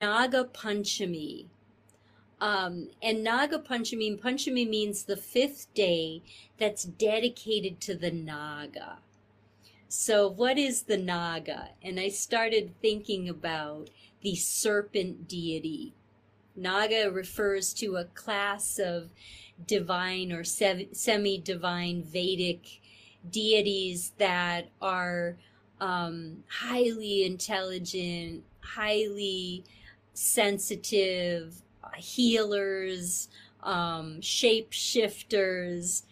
Naga Panchami. Um, and Naga Panchami, Panchami means the fifth day that's dedicated to the Naga. So, what is the Naga? And I started thinking about the serpent deity. Naga refers to a class of divine or semi divine Vedic deities that are um, highly intelligent, highly sensitive, healers, um, shapeshifters,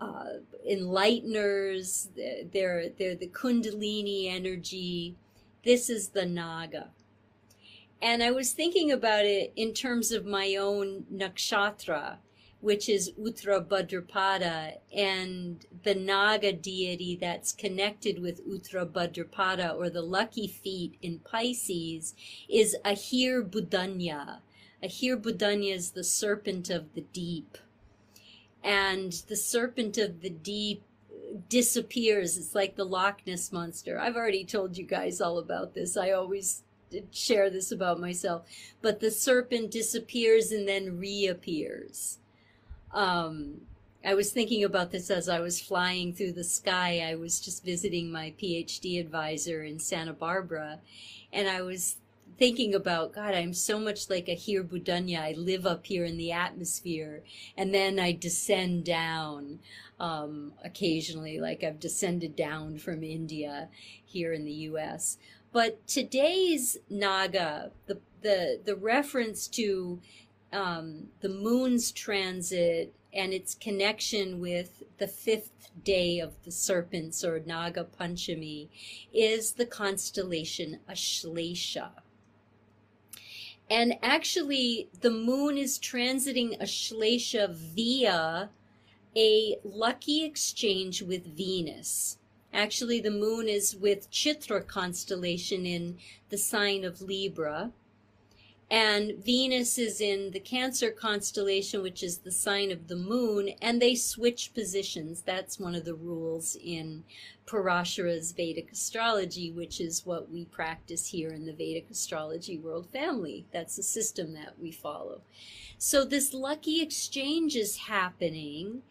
uh, enlighteners. They're, they're the Kundalini energy. This is the Naga. And I was thinking about it in terms of my own nakshatra, which is Uttara Bhadrapada, and the Naga deity that's connected with Uttara Bhadrapada, or the lucky feet in Pisces, is Ahir Budanya. Ahir Budanya is the serpent of the deep. And the serpent of the deep disappears. It's like the Loch Ness monster. I've already told you guys all about this. I always share this about myself. But the serpent disappears and then reappears. Um, I was thinking about this as I was flying through the sky. I was just visiting my PhD advisor in Santa Barbara, and I was thinking about God, I'm so much like Ahir Budanya. I live up here in the atmosphere, and then I descend down um, occasionally, like I've descended down from India here in the U.S. But today's Naga, the the the reference to um, the moon's transit and its connection with the fifth day of the serpents or Naga Panchami is the constellation Ashlesha. And actually, the moon is transiting Ashlesha via a lucky exchange with Venus. Actually, the moon is with Chitra constellation in the sign of Libra. And Venus is in the Cancer constellation, which is the sign of the moon, and they switch positions. That's one of the rules in Parashara's Vedic astrology, which is what we practice here in the Vedic astrology world family. That's the system that we follow. So this lucky exchange is happening.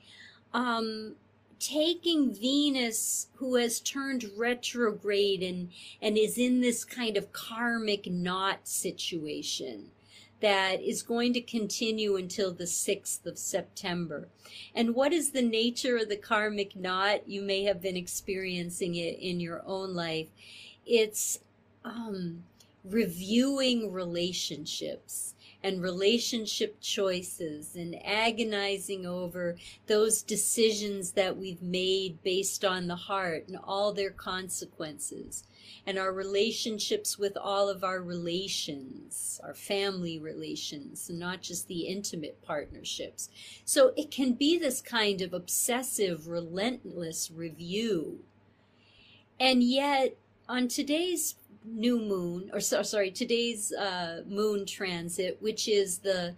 Um, taking Venus, who has turned retrograde and, and is in this kind of karmic knot situation that is going to continue until the 6th of September. And what is the nature of the karmic knot? You may have been experiencing it in your own life. It's um, reviewing relationships and relationship choices and agonizing over those decisions that we've made based on the heart and all their consequences and our relationships with all of our relations, our family relations, and not just the intimate partnerships. So it can be this kind of obsessive, relentless review. And yet, on today's new moon, or so, sorry, today's uh, moon transit, which is the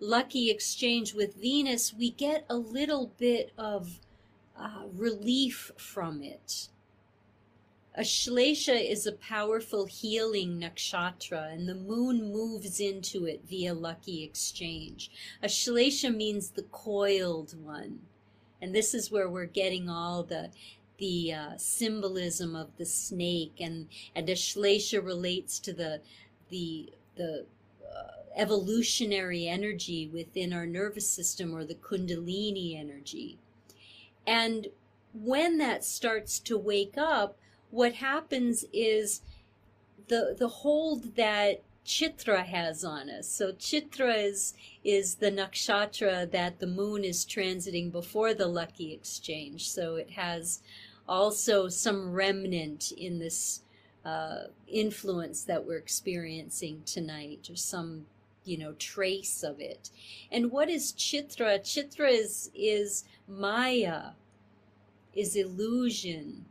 lucky exchange with Venus, we get a little bit of uh, relief from it. Ashlesha is a powerful healing nakshatra, and the moon moves into it via lucky exchange. Ashlesha means the coiled one. And this is where we're getting all the the uh, symbolism of the snake, and and Ashlesha relates to the the the uh, evolutionary energy within our nervous system or the kundalini energy. And when that starts to wake up, what happens is the the hold that Chitra has on us. So Chitra is is the nakshatra that the moon is transiting before the lucky exchange. So it has also some remnant in this uh, influence that we're experiencing tonight, or some you know trace of it. And what is Chitra? Chitra is is Maya, is illusion.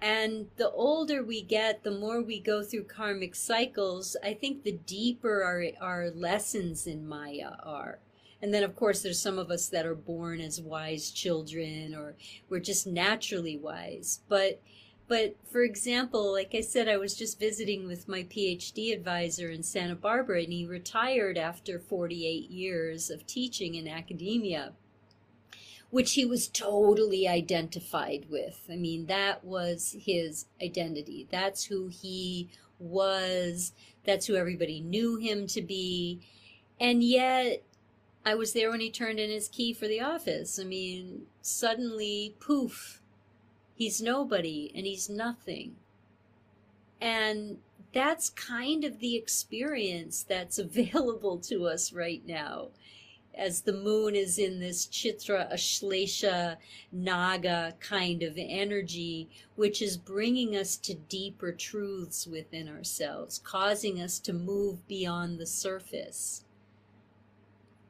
And the older we get, the more we go through karmic cycles, I think the deeper our, our lessons in Maya are. And then, of course, there's some of us that are born as wise children or we're just naturally wise. But but for example, like I said, I was just visiting with my PhD advisor in Santa Barbara, and he retired after 48 years of teaching in academia, which he was totally identified with. I mean, that was his identity. That's who he was, that's who everybody knew him to be. And yet, I was there when he turned in his key for the office. I mean, suddenly, poof, he's nobody and he's nothing. And that's kind of the experience that's available to us right now. As the moon is in this Chitra Ashlesha Naga kind of energy, which is bringing us to deeper truths within ourselves, causing us to move beyond the surface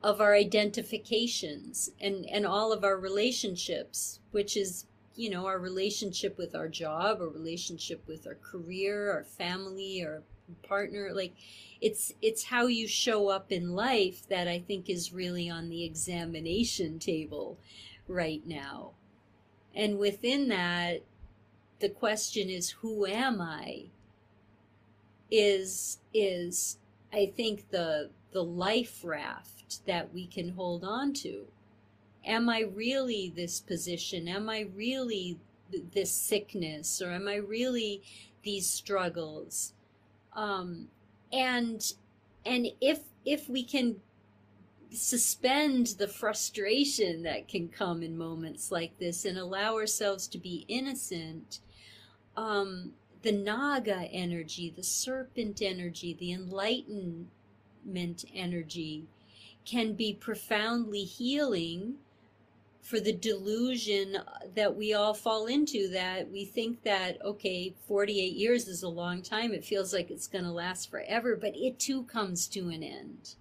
of our identifications and, and all of our relationships, which is, you know, our relationship with our job, our relationship with our career, our family, our partner. Like it's it's how you show up in life that I think is really on the examination table right now. And within that, the question is who am I? Is is I think the the life raft that we can hold on to. Am I really this position? Am I really this sickness? Or am I really these struggles? Um, and and if if we can suspend the frustration that can come in moments like this and allow ourselves to be innocent um, the naga energy the serpent energy the enlightenment energy can be profoundly healing for the delusion that we all fall into that we think that okay 48 years is a long time. It feels like it's going to last forever but it too comes to an end.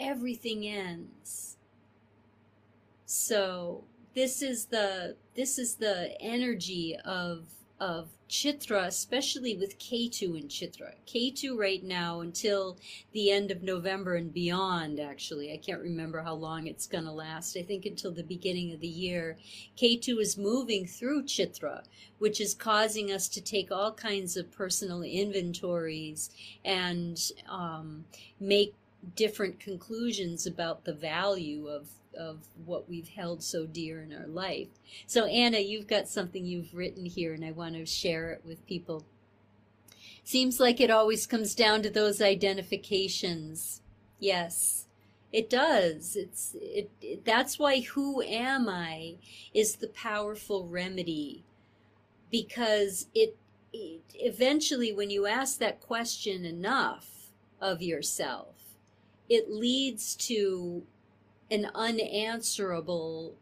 Everything ends. So this is the this is the energy of of Chitra, especially with Ketu in Chitra. Ketu right now until the end of November and beyond, actually. I can't remember how long it's going to last. I think until the beginning of the year. Ketu is moving through Chitra, which is causing us to take all kinds of personal inventories and um, make different conclusions about the value of of what we've held so dear in our life. So, Anna, you've got something you've written here, and I want to share it with people. Seems like it always comes down to those identifications. Yes, it does. It's it, it that's why who am I is the powerful remedy because it, it eventually when you ask that question enough of yourself it leads to an unanswerable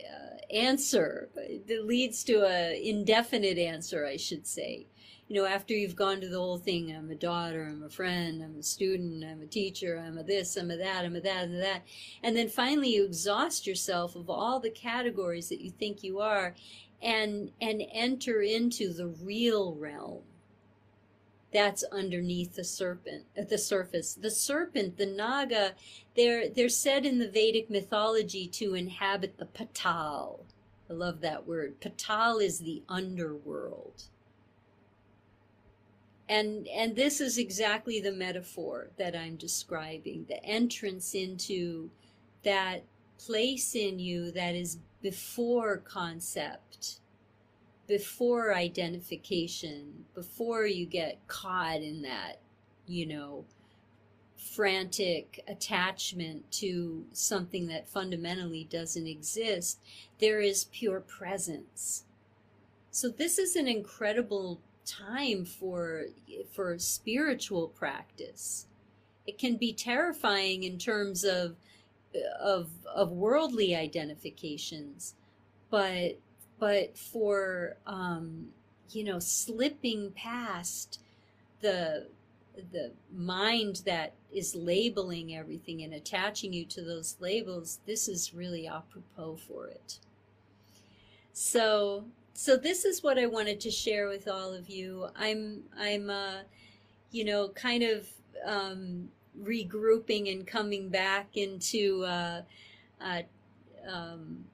uh, answer that leads to a indefinite answer i should say. You know after you've gone to the whole thing i'm a daughter i'm a friend i'm a student i'm a teacher i'm a this i'm a that i'm a that and that and then finally you exhaust yourself of all the categories that you think you are and and enter into the real realm that's underneath the serpent at the surface. The serpent the naga they're they're said in the vedic mythology to inhabit the patal. I love that word. Patal is the underworld. And and this is exactly the metaphor that i'm describing the entrance into that place in you that is before concept before identification, before you get caught in that, you know, frantic attachment to something that fundamentally doesn't exist, there is pure presence. So this is an incredible time for for spiritual practice. It can be terrifying in terms of of of worldly identifications, but but for um, you know slipping past the the mind that is labeling everything and attaching you to those labels this is really apropos for it. So so this is what i wanted to share with all of you. I'm i'm uh you know kind of um regrouping and coming back into uh, uh um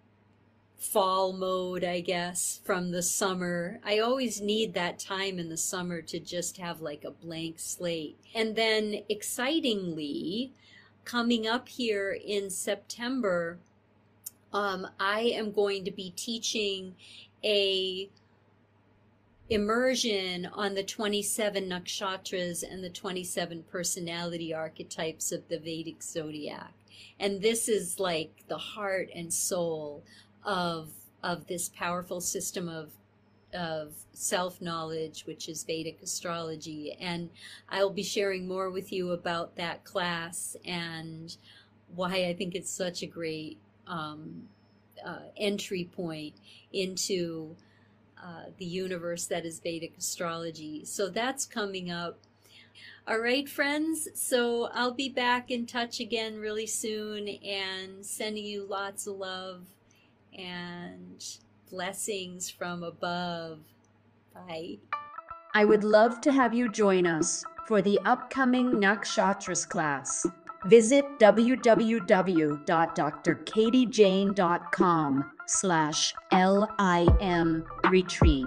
fall mode, I guess, from the summer. I always need that time in the summer to just have like a blank slate. And then excitingly, coming up here in September, um, I am going to be teaching a immersion on the 27 nakshatras and the 27 personality archetypes of the Vedic zodiac. And this is like the heart and soul of of this powerful system of of self knowledge, which is Vedic astrology. And I'll be sharing more with you about that class and why I think it's such a great um, uh, entry point into uh, the universe that is Vedic astrology. So that's coming up. All right, friends. So I'll be back in touch again really soon and sending you lots of love and blessings from above. Bye. I would love to have you join us for the upcoming Nakshatras class. Visit www.drkatiejane.com slash LIM retreat.